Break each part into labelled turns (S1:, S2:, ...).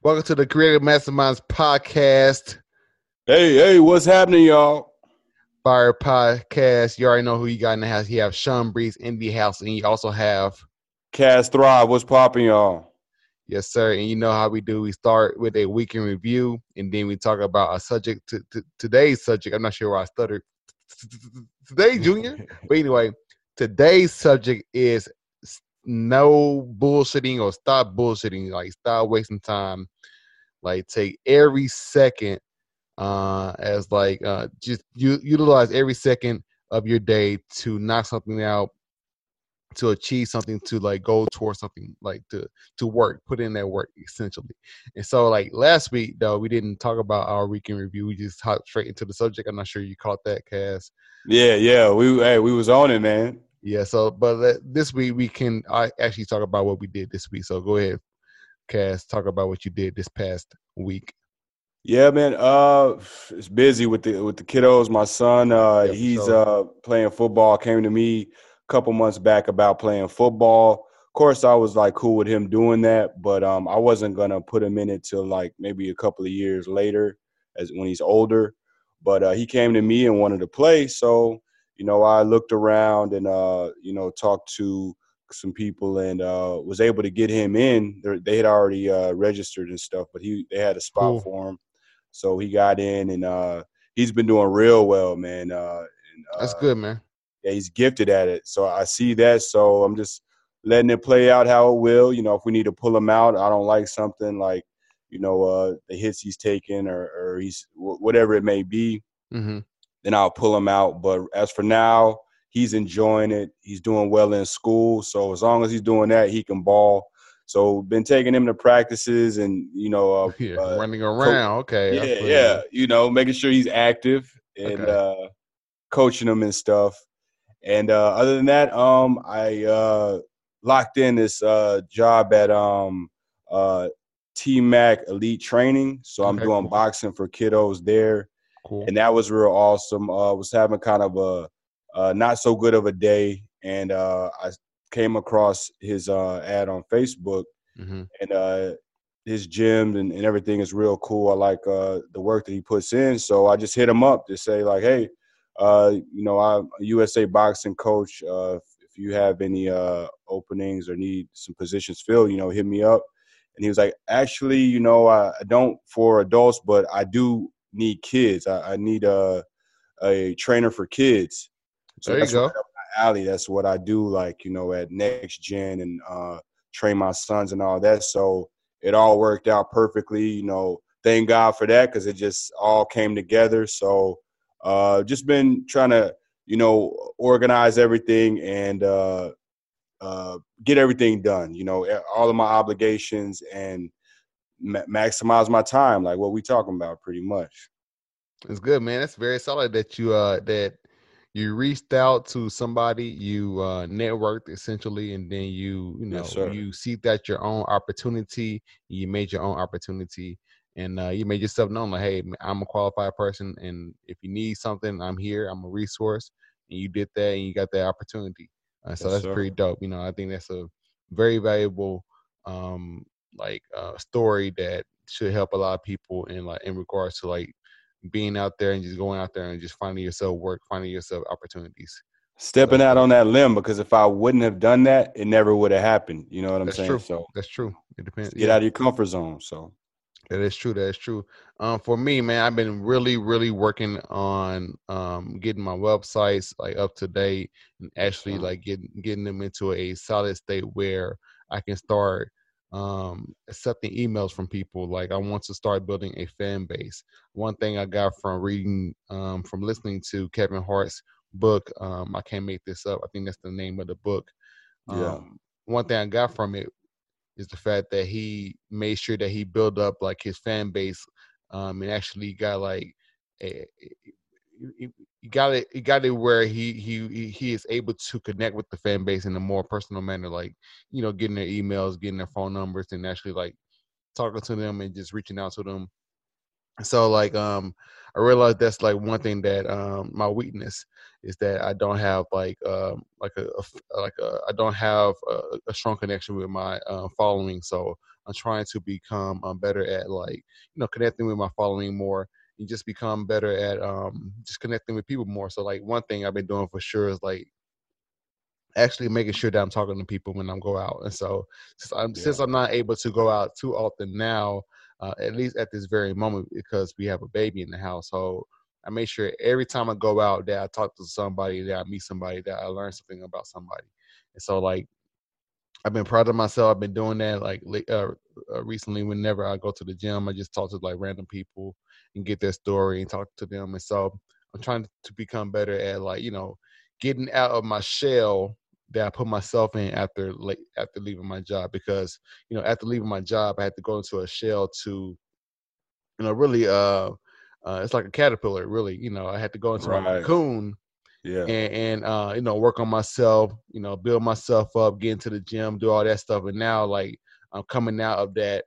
S1: Welcome to the Creative Masterminds podcast.
S2: Hey, hey, what's happening, y'all?
S1: Fire podcast. You already know who you got in the house. You have Shawn Breeze in the house, and you also have
S2: Cas Thrive. What's popping, y'all?
S1: Yes, sir. And you know how we do. We start with a weekend review, and then we talk about a subject. To, to today's subject, I'm not sure why I stuttered. Today, Junior. but anyway, today's subject is no bullshitting or stop bullshitting. Like stop wasting time. Like take every second uh, as like uh, just you utilize every second of your day to knock something out to achieve something to like go towards something like to to work put in that work essentially and so like last week though we didn't talk about our weekend review we just hopped straight into the subject i'm not sure you caught that Cas.
S2: yeah yeah we hey we was on it man
S1: yeah so but this week we can i actually talk about what we did this week so go ahead Cas talk about what you did this past week
S2: yeah, man. Uh, it's busy with the with the kiddos. My son, uh, yep, he's so. uh playing football. Came to me a couple months back about playing football. Of course, I was like cool with him doing that, but um, I wasn't gonna put him in it till like maybe a couple of years later, as when he's older. But uh, he came to me and wanted to play, so you know I looked around and uh, you know talked to some people and uh, was able to get him in. They're, they had already uh, registered and stuff, but he they had a spot cool. for him. So he got in and uh, he's been doing real well, man. Uh, and,
S1: That's good, man.
S2: Yeah, he's gifted at it. So I see that. So I'm just letting it play out how it will. You know, if we need to pull him out, I don't like something like, you know, uh, the hits he's taking or, or he's whatever it may be. Mm-hmm. Then I'll pull him out. But as for now, he's enjoying it. He's doing well in school. So as long as he's doing that, he can ball. So been taking him to practices and you know uh,
S1: yeah, uh, running around. Co- okay,
S2: yeah, yeah. You know, making sure he's active and okay. uh, coaching him and stuff. And uh, other than that, um, I uh, locked in this uh, job at um, uh, TMAC Elite Training. So I'm doing cool. boxing for kiddos there, cool. and that was real awesome. Uh, was having kind of a uh, not so good of a day, and uh, I came across his uh, ad on Facebook, mm-hmm. and uh, his gym and, and, everything is real cool. I like uh, the work that he puts in, so I just hit him up to say like, hey, uh, you know, I'm a USA boxing coach. Uh, if you have any uh, openings or need some positions filled, you know, hit me up. And he was like, actually, you know, I, I don't for adults, but I do need kids. I, I need a a trainer for kids.
S1: So there you go
S2: alley. That's what I do, like you know, at Next Gen and uh, train my sons and all that. So it all worked out perfectly. You know, thank God for that because it just all came together. So uh, just been trying to you know organize everything and uh, uh, get everything done. You know, all of my obligations and ma- maximize my time, like what we talking about, pretty much.
S1: It's good, man. It's very solid that you uh that you reached out to somebody, you uh, networked essentially, and then you you know yes, you see that your own opportunity. You made your own opportunity, and uh, you made yourself known. Like, hey, I'm a qualified person, and if you need something, I'm here. I'm a resource, and you did that, and you got that opportunity. Uh, so yes, that's sir. pretty dope. You know, I think that's a very valuable um, like uh, story that should help a lot of people in like in regards to like being out there and just going out there and just finding yourself work, finding yourself opportunities.
S2: Stepping so, out on that limb because if I wouldn't have done that, it never would have happened. You know what I'm saying?
S1: True.
S2: So
S1: that's true. It depends.
S2: Get yeah. out of your comfort zone. So
S1: that is true. That is true. Um, for me, man, I've been really, really working on um, getting my websites like up to date and actually mm-hmm. like getting getting them into a solid state where I can start um, accepting emails from people. Like I want to start building a fan base. One thing I got from reading, um, from listening to Kevin Hart's book, um, I can't make this up. I think that's the name of the book. Yeah. Um, one thing I got from it is the fact that he made sure that he built up like his fan base, um, and actually got like a, you got it you got it where he he he is able to connect with the fan base in a more personal manner like you know getting their emails getting their phone numbers and actually like talking to them and just reaching out to them. So like um i realized that's like one thing that um my weakness is that i don't have like um like a, a like a i don't have a, a, strong connection with my uh, following. So I'm trying to become um, better at like you know connecting with my following more and just become better at um just connecting with people more. So like one thing I've been doing for sure is like actually making sure that I'm talking to people when I'm go out. And so since I'm, yeah. since I'm not able to go out too often now, uh, at least at this very moment because we have a baby in the household, I make sure every time I go out that I talk to somebody, that I meet somebody, that I learn something about somebody. And so like I've been proud of myself. I've been doing that like uh, uh, recently. Whenever I go to the gym, I just talk to like random people and get their story and talk to them. And so I'm trying to become better at like you know getting out of my shell that I put myself in after like after leaving my job because you know after leaving my job I had to go into a shell to you know really uh, uh it's like a caterpillar really you know I had to go into right. a cocoon yeah and, and uh you know work on myself you know build myself up get into the gym do all that stuff and now like I'm coming out of that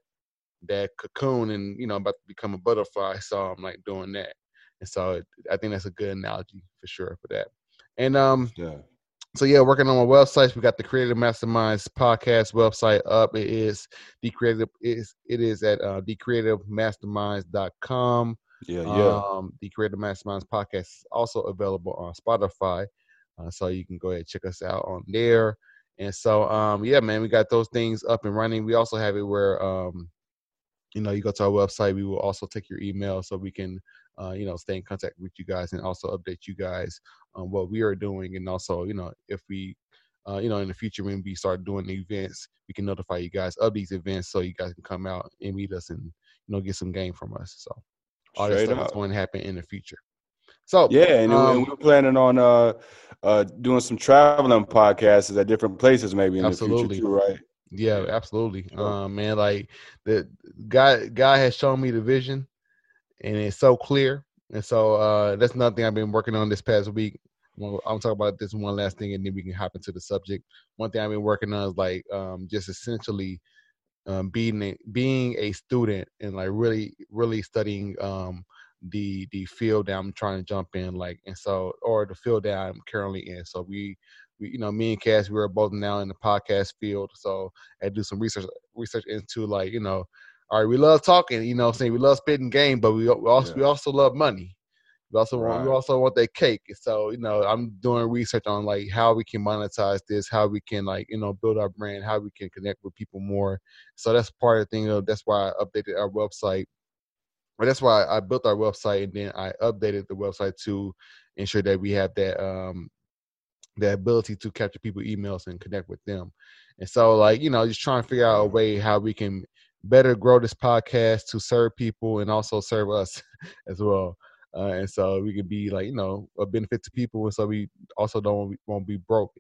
S1: that cocoon and you know about to become a butterfly so I'm like doing that and so I think that's a good analogy for sure for that and um yeah so yeah, working on my websites. We got the Creative Masterminds podcast website up. It is the creative is it is at uh thecreativemasterminds.com. Yeah, yeah. Um, the Creative Masterminds podcast is also available on Spotify. Uh, so you can go ahead and check us out on there. And so um yeah, man, we got those things up and running. We also have it where um you know you go to our website we will also take your email so we can uh, you know, stay in contact with you guys and also update you guys on what we are doing. And also, you know, if we, uh, you know, in the future when we start doing events, we can notify you guys of these events so you guys can come out and meet us and you know get some game from us. So all Straight that stuff up. is going to happen in the future. So
S2: yeah, and, um, we're planning on uh, uh, doing some traveling podcasts at different places, maybe in absolutely. the future too, right?
S1: Yeah, absolutely. Um, man, like the guy, God has shown me the vision and it's so clear. And so uh, that's another thing I've been working on this past week. I'm talking about this one last thing, and then we can hop into the subject. One thing I've been working on is like um, just essentially um, being a, being a student and like really really studying um, the the field that I'm trying to jump in, like and so or the field that I'm currently in. So we, we you know me and Cas we are both now in the podcast field. So I do some research research into like you know all right, we love talking, you know I'm saying? We love spitting game, but we, we also yeah. we also love money. We also right. want we also want that cake. So, you know, I'm doing research on like how we can monetize this, how we can like, you know, build our brand, how we can connect with people more. So that's part of the thing. You know, that's why I updated our website. But that's why I built our website and then I updated the website to ensure that we have that um the ability to capture people emails and connect with them. And so like, you know, just trying to figure out a way how we can better grow this podcast to serve people and also serve us as well. Uh, and so we can be like you know a benefit to people, and so we also don't won't be broke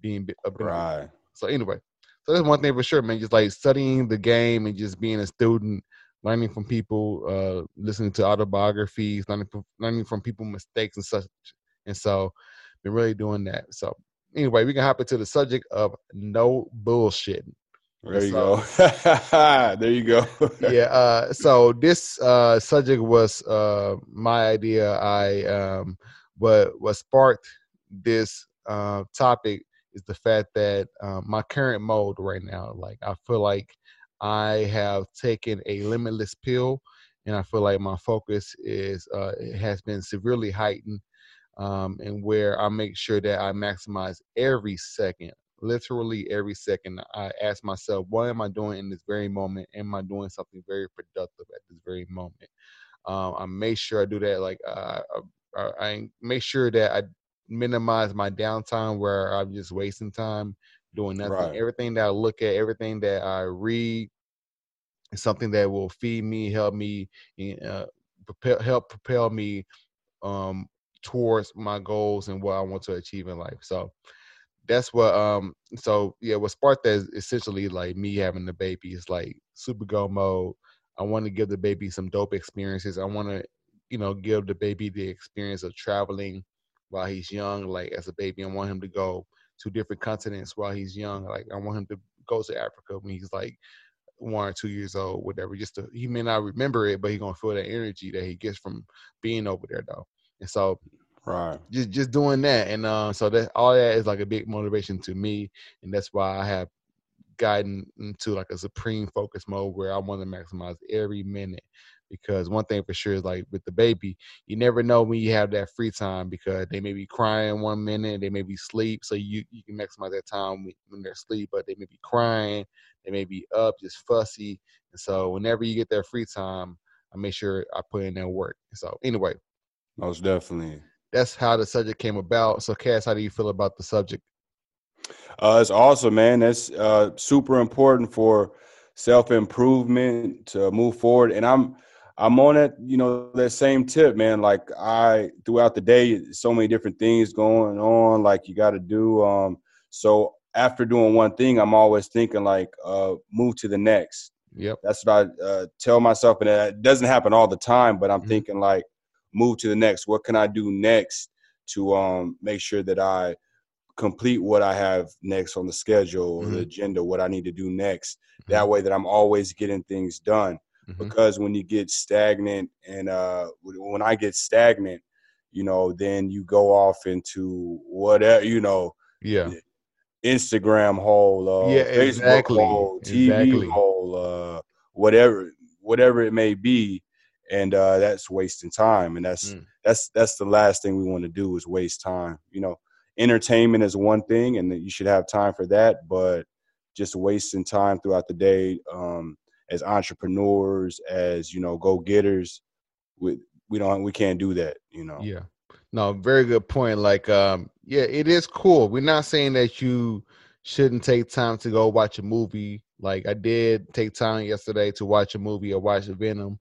S1: being a benefit. Right. So anyway, so that's one thing for sure, man. Just like studying the game and just being a student, learning from people, uh, listening to autobiographies, learning from, learning from people mistakes and such. And so, been really doing that. So anyway, we can hop into the subject of no bullshitting.
S2: There you so, go. there you go.
S1: yeah. Uh, so this uh, subject was uh, my idea. I um, what what sparked this uh, topic is the fact that um, my current mode right now, like I feel like I have taken a limitless pill, and I feel like my focus is uh, has been severely heightened, um, and where I make sure that I maximize every second literally every second. I ask myself what am i doing in this very moment? Am i doing something very productive at this very moment? Um, i make sure i do that like uh, I, I, make sure that i minimize my downtime where i'm just wasting time doing nothing. Right. everything that i look at everything that i read is something that will feed me help me uh, propel, help propel me um, towards my goals and what i want to achieve in life. So that's what um so yeah what sparked that is essentially like me having the baby is like super go mode. I want to give the baby some dope experiences. I want to you know give the baby the experience of traveling while he's young like as a baby i want him to go to different continents while he's young. Like i want him to go to africa when he's like one or two years old whatever just to he may not remember it but he's gonna feel that energy that he gets from being over there though and so
S2: Right.
S1: Just just doing that, and uh, so that all that is like a big motivation to me, and that's why I have gotten into like a supreme focus mode where I want to maximize every minute. Because one thing for sure is like with the baby, you never know when you have that free time because they may be crying one minute, they may be sleep, so you you can maximize that time when they're asleep, but they may be crying, they may be up, just fussy, and so whenever you get that free time, I make sure I put in that work. So anyway,
S2: most definitely.
S1: That's how the subject came about. So, Cas, how do you feel about the subject?
S2: Uh, it's awesome, man. That's uh, super important for self improvement to move forward. And I'm I'm on it, you know, that same tip, man. Like I throughout the day, so many different things going on, like you got to do. Um, so after doing one thing, I'm always thinking like, uh, move to the next.
S1: Yep.
S2: That's what I uh, tell myself, and it doesn't happen all the time. But I'm mm-hmm. thinking like, move to the next. What can I do next to um, make sure that I complete what I have next on the schedule or mm-hmm. the agenda, what I need to do next. Mm-hmm. That way that I'm always getting things done. Mm-hmm. Because when you get stagnant and uh, when I get stagnant, you know, then you go off into whatever, you know,
S1: yeah.
S2: Instagram hole, uh,
S1: yeah, Facebook exactly.
S2: hole, TV exactly. hole, uh, whatever, whatever it may be, and uh, that's wasting time, and that's mm. that's that's the last thing we want to do is waste time. You know, entertainment is one thing, and you should have time for that, but just wasting time throughout the day um, as entrepreneurs, as you know, go getters, we we don't we can't do that. You know.
S1: Yeah. No, very good point. Like, um, yeah, it is cool. We're not saying that you shouldn't take time to go watch a movie. Like I did take time yesterday to watch a movie. or watch Venom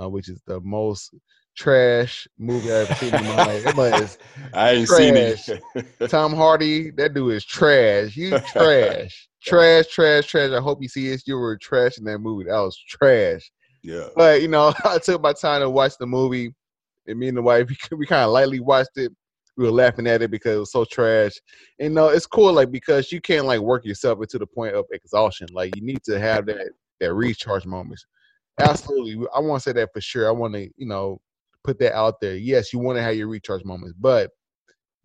S1: uh, which is the most trash movie I've ever seen in my life.
S2: I ain't trash. seen
S1: it. Tom Hardy, that dude is trash. You trash. trash, trash, trash. I hope you see it. You were trash in that movie. That was trash.
S2: Yeah.
S1: But you know, I took my time to watch the movie. And me and the wife, we, we kind of lightly watched it. We were laughing at it because it was so trash. And you know, it's cool, like because you can't like work yourself into the point of exhaustion. Like you need to have that that recharge moments. Absolutely. I want to say that for sure. I want to, you know, put that out there. Yes, you want to have your recharge moments, but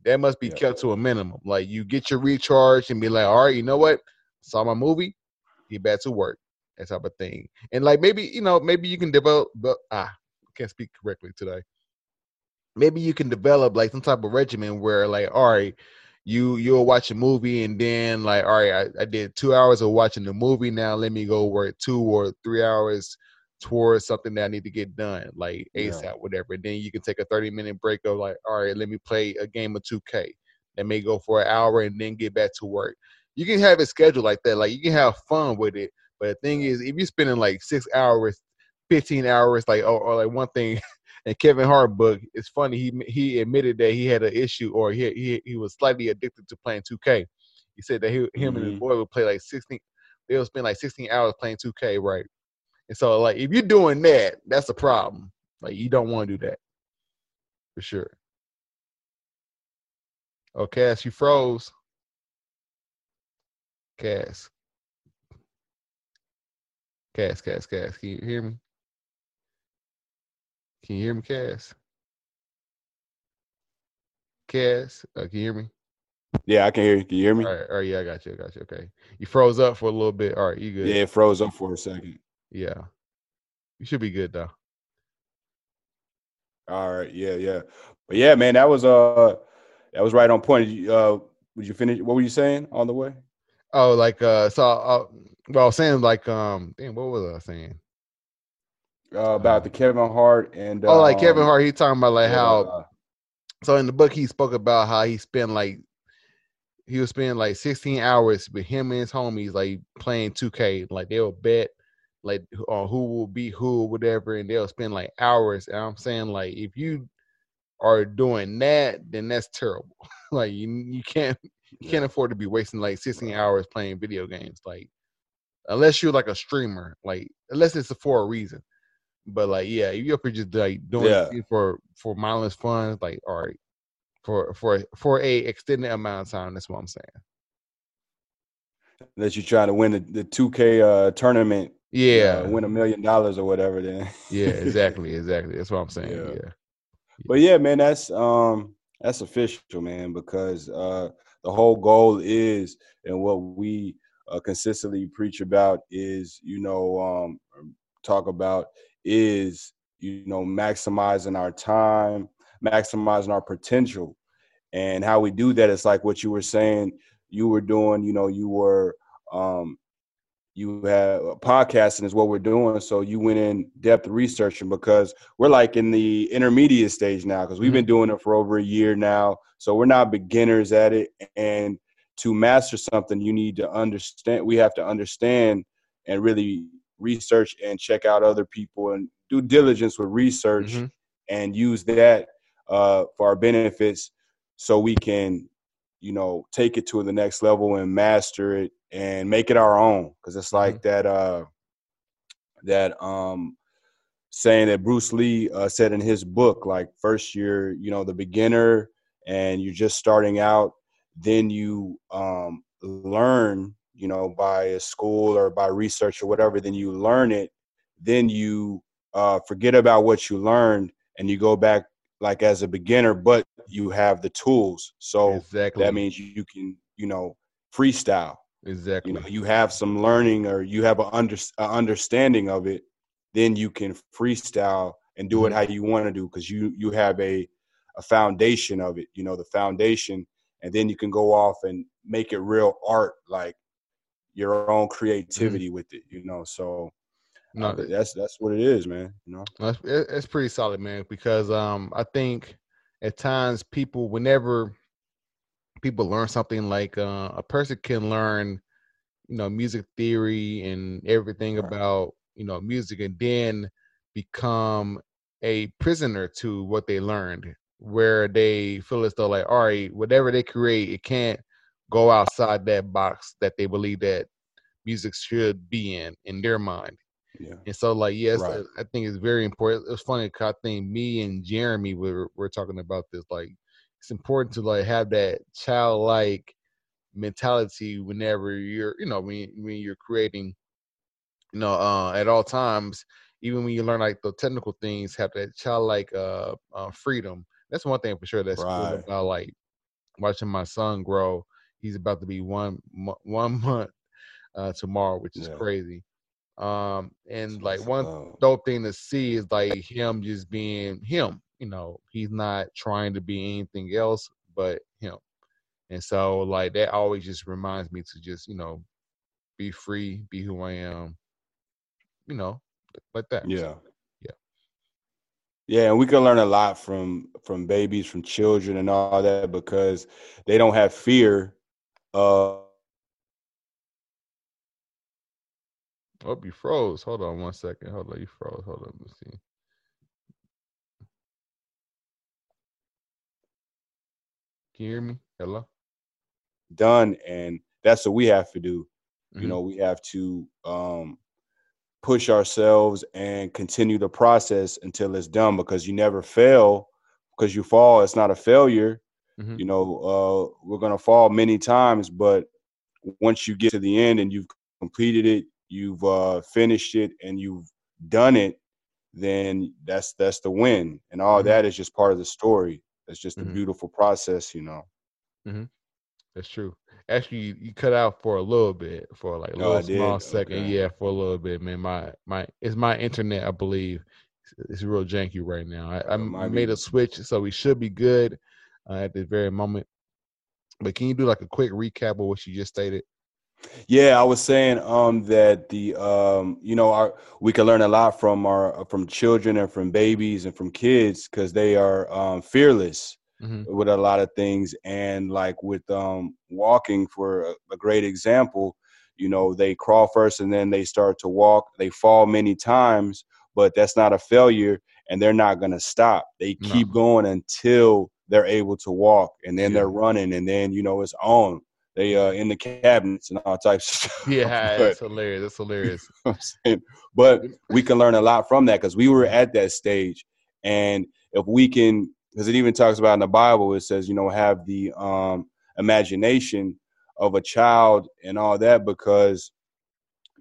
S1: that must be yeah. kept to a minimum. Like you get your recharge and be like, all right, you know what? Saw my movie, get back to work. That type of thing. And like maybe, you know, maybe you can develop but ah, can't speak correctly today. Maybe you can develop like some type of regimen where like, all right, you you'll watch a movie and then like, all right, I, I did two hours of watching the movie. Now let me go work two or three hours towards something that I need to get done, like ASAP, yeah. whatever. And then you can take a 30 minute break of like, all right, let me play a game of 2K. That may go for an hour and then get back to work. You can have it scheduled like that. Like you can have fun with it. But the thing is, if you're spending like six hours, 15 hours, like or, or like one thing, and Kevin Hart book, it's funny. He he admitted that he had an issue or he he, he was slightly addicted to playing 2K. He said that he, him mm-hmm. and his mm-hmm. boy would play like 16. They would spend like 16 hours playing 2K, right? And so, like, if you're doing that, that's a problem. Like, you don't want to do that for sure. Oh, Cas, you froze. Cas. Cas, Cas, Cas. Can you hear me? Can you hear me, Cas? Cas, uh, can you hear me?
S2: Yeah, I can hear you. Can you hear me?
S1: All right, all right, yeah, I got you. I got you. Okay. You froze up for a little bit. All right, you good.
S2: Yeah, it froze up for a second.
S1: Yeah. You should be good though.
S2: All right. Yeah, yeah. But yeah, man, that was uh that was right on point. Uh would you finish what were you saying on the way?
S1: Oh, like uh so uh well I was saying like um damn what was I saying?
S2: Uh, about the uh, Kevin Hart and
S1: Oh, like Kevin um, Hart, he talking about like yeah, how uh, so in the book he spoke about how he spent like he was spending like 16 hours with him and his homies like playing 2K. Like they will bet like or who will be who whatever, and they'll spend like hours. And I'm saying like if you are doing that, then that's terrible. like you you can't you can't afford to be wasting like 16 hours playing video games. Like unless you're like a streamer, like unless it's for a reason. But like yeah, if you're just like doing yeah. it for for mindless fun, like all right, for for for a extended amount of time. That's what I'm saying.
S2: That you're trying to win the, the 2K uh, tournament
S1: yeah
S2: uh, win a million dollars or whatever then
S1: yeah exactly exactly that's what i'm saying yeah. yeah.
S2: but yeah man that's um that's official man because uh the whole goal is and what we uh, consistently preach about is you know um, talk about is you know maximizing our time maximizing our potential and how we do that is like what you were saying you were doing you know you were um, you have uh, podcasting is what we're doing so you went in depth researching because we're like in the intermediate stage now because we've mm-hmm. been doing it for over a year now so we're not beginners at it and to master something you need to understand we have to understand and really research and check out other people and do diligence with research mm-hmm. and use that uh, for our benefits so we can you know take it to the next level and master it and make it our own because it's like mm-hmm. that uh that um saying that Bruce Lee uh, said in his book like first year you know the beginner and you're just starting out then you um learn you know by a school or by research or whatever then you learn it then you uh forget about what you learned and you go back like as a beginner but you have the tools so exactly that means you can you know freestyle
S1: Exactly.
S2: You know, you have some learning or you have an under, understanding of it, then you can freestyle and do mm-hmm. it how you want to do because you you have a a foundation of it. You know, the foundation, and then you can go off and make it real art, like your own mm-hmm. creativity mm-hmm. with it. You know, so. No, that's that's what it is, man. You know,
S1: it's, it's pretty solid, man. Because um, I think at times people, whenever people learn something like uh, a person can learn you know music theory and everything right. about you know music and then become a prisoner to what they learned where they feel as though like all right whatever they create it can't go outside that box that they believe that music should be in in their mind yeah. And so, like, yes, right. I, I, think it's very important. It's funny because I think me and Jeremy were were talking about this. Like, it's important to like have that childlike mentality whenever you're you know when when you're creating you know uh at all times even when you learn like the technical things have that childlike uh, uh freedom that's one thing for sure that's right. cool about like watching my son grow he's about to be one one month uh tomorrow which is yeah. crazy um and like one dope thing to see is like him just being him you know, he's not trying to be anything else but him. And so like that always just reminds me to just, you know, be free, be who I am, you know, like that.
S2: Yeah. So, yeah. Yeah, and we can learn a lot from from babies, from children and all that because they don't have fear uh
S1: Oh, you froze. Hold on one second. Hold on, you froze. Hold on, let me see. Can you hear me? Hello?
S2: Done. And that's what we have to do. Mm-hmm. You know, we have to um, push ourselves and continue the process until it's done because you never fail because you fall. It's not a failure. Mm-hmm. You know, uh, we're going to fall many times, but once you get to the end and you've completed it, you've uh, finished it, and you've done it, then that's that's the win. And all mm-hmm. that is just part of the story. It's just a mm-hmm. beautiful process, you know.
S1: Mm-hmm. That's true. Actually, you, you, cut out for a little bit, for like a oh, little oh, small second. Okay. Yeah, for a little bit, man. My my it's my internet, I believe. It's, it's real janky right now. I, I, I made a switch, so we should be good uh, at this very moment. But can you do like a quick recap of what you just stated?
S2: Yeah, I was saying um, that the um, you know our we can learn a lot from our from children and from babies and from kids because they are um, fearless mm-hmm. with a lot of things and like with um, walking for a, a, great example, you know they crawl first and then they start to walk. They fall many times, but that's not a failure and they're not going to stop. They keep no. going until they're able to walk and then yeah. they're running and then you know it's on they uh in the cabinets and all types of stuff.
S1: Yeah, but, that's hilarious. That's hilarious.
S2: You know but we can learn a lot from that because we were at that stage, and if we can, because it even talks about in the Bible, it says you know have the um imagination of a child and all that because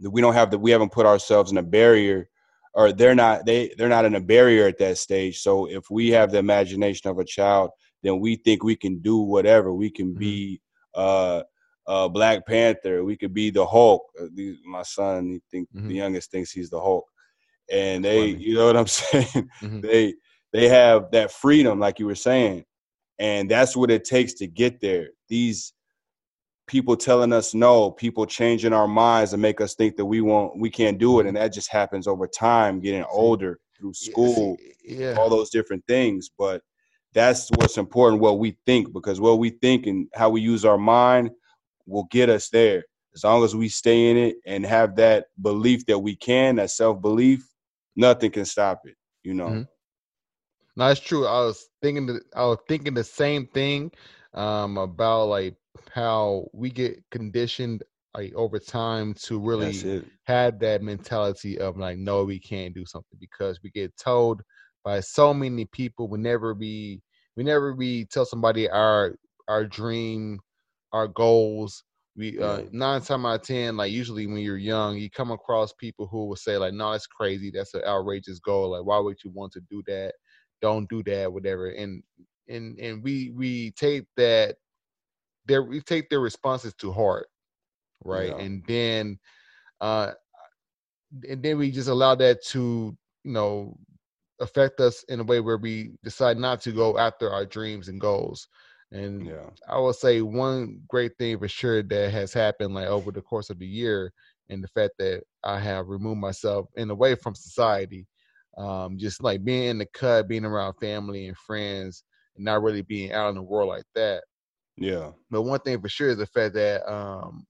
S2: we don't have the we haven't put ourselves in a barrier or they're not they they're not in a barrier at that stage so if we have the imagination of a child then we think we can do whatever we can mm-hmm. be uh, uh, Black Panther. We could be the Hulk. Uh, my son, he think mm-hmm. the youngest thinks he's the Hulk, and they, you know what I'm saying? Mm-hmm. They they have that freedom, like you were saying, and that's what it takes to get there. These people telling us no, people changing our minds and make us think that we won't, we can't do it, and that just happens over time, getting older through school, yeah. all those different things. But that's what's important, what we think, because what we think and how we use our mind will get us there. As long as we stay in it and have that belief that we can, that self belief, nothing can stop it. You know. Mm-hmm.
S1: No, that's true. I was thinking that I was thinking the same thing um, about like how we get conditioned like over time to really have that mentality of like no we can't do something because we get told by so many people whenever we whenever we tell somebody our our dream our goals we uh nine times out of ten like usually when you're young you come across people who will say like no that's crazy that's an outrageous goal like why would you want to do that don't do that whatever and and and we we take that their we take their responses to heart, right? Yeah. And then uh and then we just allow that to, you know, affect us in a way where we decide not to go after our dreams and goals. And yeah. I will say one great thing for sure that has happened like over the course of the year and the fact that I have removed myself in a way from society. Um, just like being in the cut, being around family and friends, and not really being out in the world like that.
S2: Yeah.
S1: But one thing for sure is the fact that um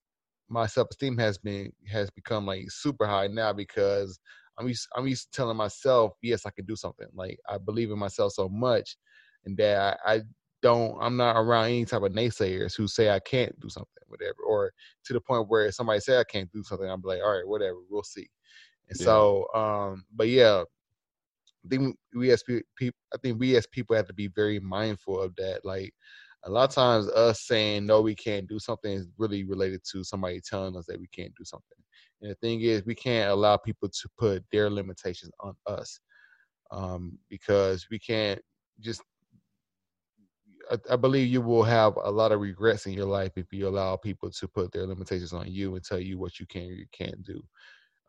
S1: my self esteem has been has become like super high now because I'm used I'm used to telling myself, yes, I can do something. Like I believe in myself so much and that I, I don't I'm not around any type of naysayers who say I can't do something, whatever. Or to the point where somebody say I can't do something, I'm like, all right, whatever, we'll see. And yeah. so um but yeah, I think we as people I think we as people have to be very mindful of that. Like a lot of times us saying no we can't do something is really related to somebody telling us that we can't do something. And the thing is we can't allow people to put their limitations on us um, because we can't just I, I, believe you will have a lot of regrets in your life if you allow people to put their limitations on you and tell you what you can or you can't do.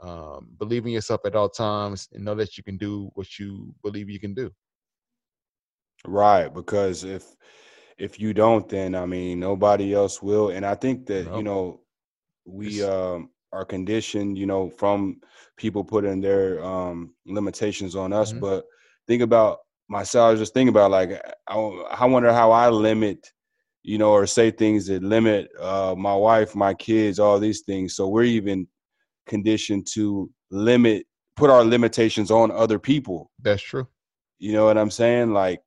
S1: Um, believe in yourself at all times and know that you can do what you believe you can do.
S2: Right because if if you don't, then I mean nobody else will. And I think that you know we um, are conditioned, you know, from people putting their um, limitations on us. Mm-hmm. But think about myself. Just think about like I, I wonder how I limit, you know, or say things that limit uh, my wife, my kids, all these things. So we're even conditioned to limit, put our limitations on other people.
S1: That's true.
S2: You know what I'm saying? Like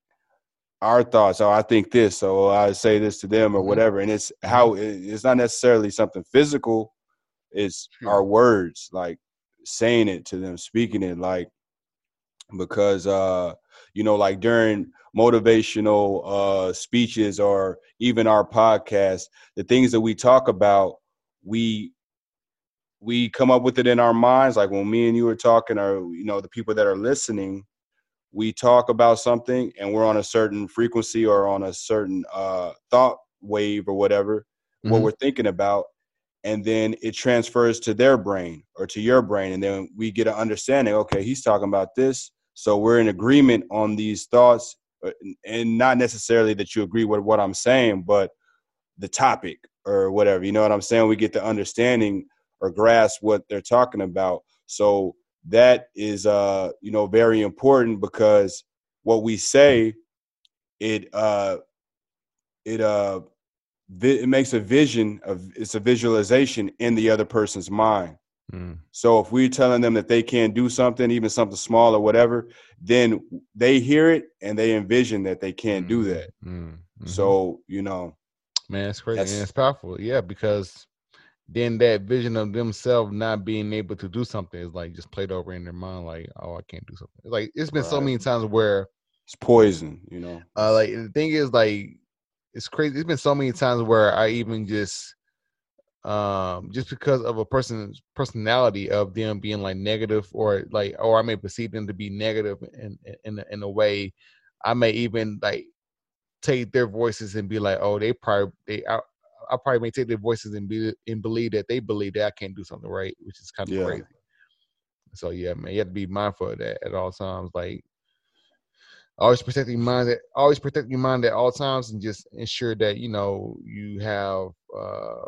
S2: our thoughts. Oh, I think this, so I say this to them or mm-hmm. whatever. And it's mm-hmm. how it's not necessarily something physical. It's our words, like saying it to them, speaking it, like because uh, you know, like during motivational uh speeches or even our podcast, the things that we talk about, we we come up with it in our minds. Like when me and you are talking, or you know, the people that are listening, we talk about something and we're on a certain frequency or on a certain uh, thought wave or whatever, mm-hmm. what we're thinking about, and then it transfers to their brain or to your brain, and then we get an understanding. Okay, he's talking about this, so we're in agreement on these thoughts, uh, and not necessarily that you agree with what I'm saying, but the topic or whatever. You know what I'm saying? We get the understanding or grasp what they're talking about. So that is uh you know very important because what we say it uh it uh vi- it makes a vision of it's a visualization in the other person's mind mm. so if we're telling them that they can't do something even something small or whatever then they hear it and they envision that they can't mm. do that mm. mm-hmm. so you know
S1: man it's crazy and it's powerful yeah because then that vision of themselves not being able to do something is like just played over in their mind like oh i can't do something like it's been right. so many times where
S2: it's poison you know
S1: uh like the thing is like it's crazy it's been so many times where i even just um just because of a person's personality of them being like negative or like or i may perceive them to be negative in in, in a way i may even like take their voices and be like oh they probably they I probably may take their voices and be and believe that they believe that I can't do something right, which is kind of yeah. crazy. So yeah, man, you have to be mindful of that at all times. Like always protect your mind at always protect your mind at all times and just ensure that you know you have uh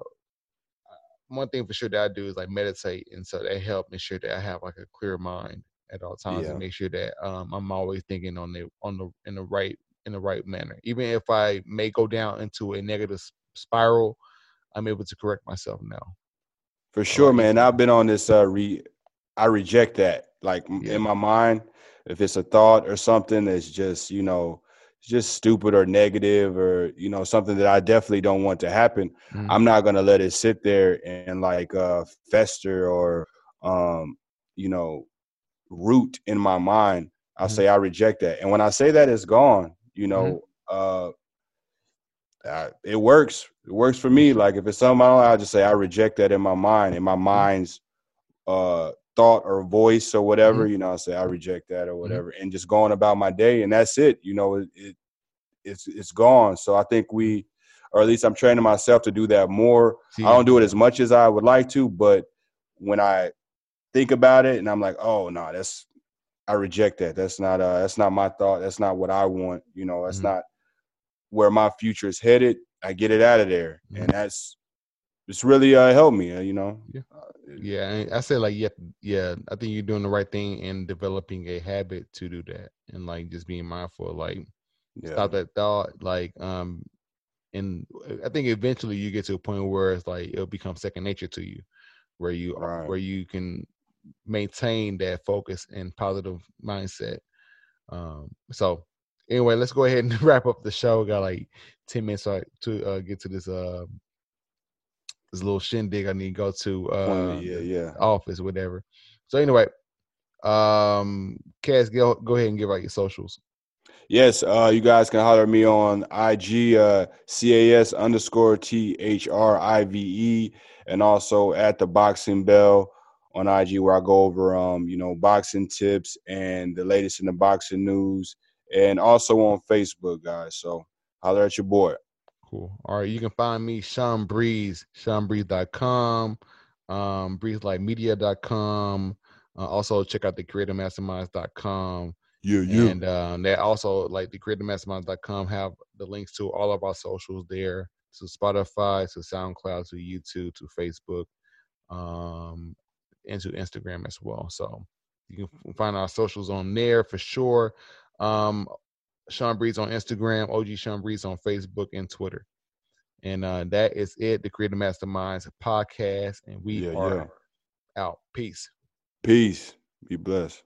S1: one thing for sure that I do is like meditate and so that help ensure that I have like a clear mind at all times yeah. and make sure that um I'm always thinking on the on the in the right in the right manner. Even if I may go down into a negative spiral, I'm able to correct myself now.
S2: For sure, man. I've been on this uh re I reject that. Like yeah. in my mind, if it's a thought or something that's just you know just stupid or negative or you know something that I definitely don't want to happen, mm-hmm. I'm not gonna let it sit there and like uh, fester or um, you know root in my mind. I'll mm-hmm. say I reject that, and when I say that, it's gone. You know, mm-hmm. uh, it works. It works for me. Like if it's something I don't, I just say I reject that in my mind, in my mm-hmm. mind's uh thought or voice or whatever, mm-hmm. you know, I say I reject that or mm-hmm. whatever, mm-hmm. and just going about my day, and that's it. You know, it, it, it's it's gone. So I think we, or at least I'm training myself to do that more. I don't do it as much as I would like to, but when I think about it, and I'm like, oh no, that's I reject that. That's not uh that's not my thought. That's not what I want. You know, that's mm-hmm. not where my future is headed. I get it out of there, and mm-hmm. that's it's really uh helped me. Uh, you know.
S1: Yeah. Uh, yeah, I said like yeah, yeah. I think you're doing the right thing in developing a habit to do that, and like just being mindful, like yeah. stop that thought, like um, and I think eventually you get to a point where it's like it'll become second nature to you, where you right. where you can maintain that focus and positive mindset. Um, so anyway, let's go ahead and wrap up the show. Got like ten minutes to uh, get to this uh this little shindig I need to go to uh
S2: yeah, yeah.
S1: office, whatever. So anyway, um Cas, go go ahead and give out your socials.
S2: Yes, uh you guys can holler at me on IG uh CAS underscore T H R I V E and also at the boxing bell on IG where I go over um, you know, boxing tips and the latest in the boxing news and also on Facebook, guys. So holler at your boy.
S1: Cool. All right. You can find me, Shawn Breeze, ShawnBreeze.com, um, BreezeLightMedia.com. Uh, also, check out the CreativeMasterminds.com.
S2: Yeah, yeah.
S1: And um, they also, like the CreativeMasterminds.com, have the links to all of our socials there to Spotify, to SoundCloud, to YouTube, to Facebook, um, and to Instagram as well. So you can find our socials on there for sure. Um, Shawn Breeze on Instagram, OG Shawn Breeze on Facebook and Twitter. And uh, that is it, the Creative Masterminds podcast. And we yeah, are yeah. out. Peace.
S2: Peace. Be blessed.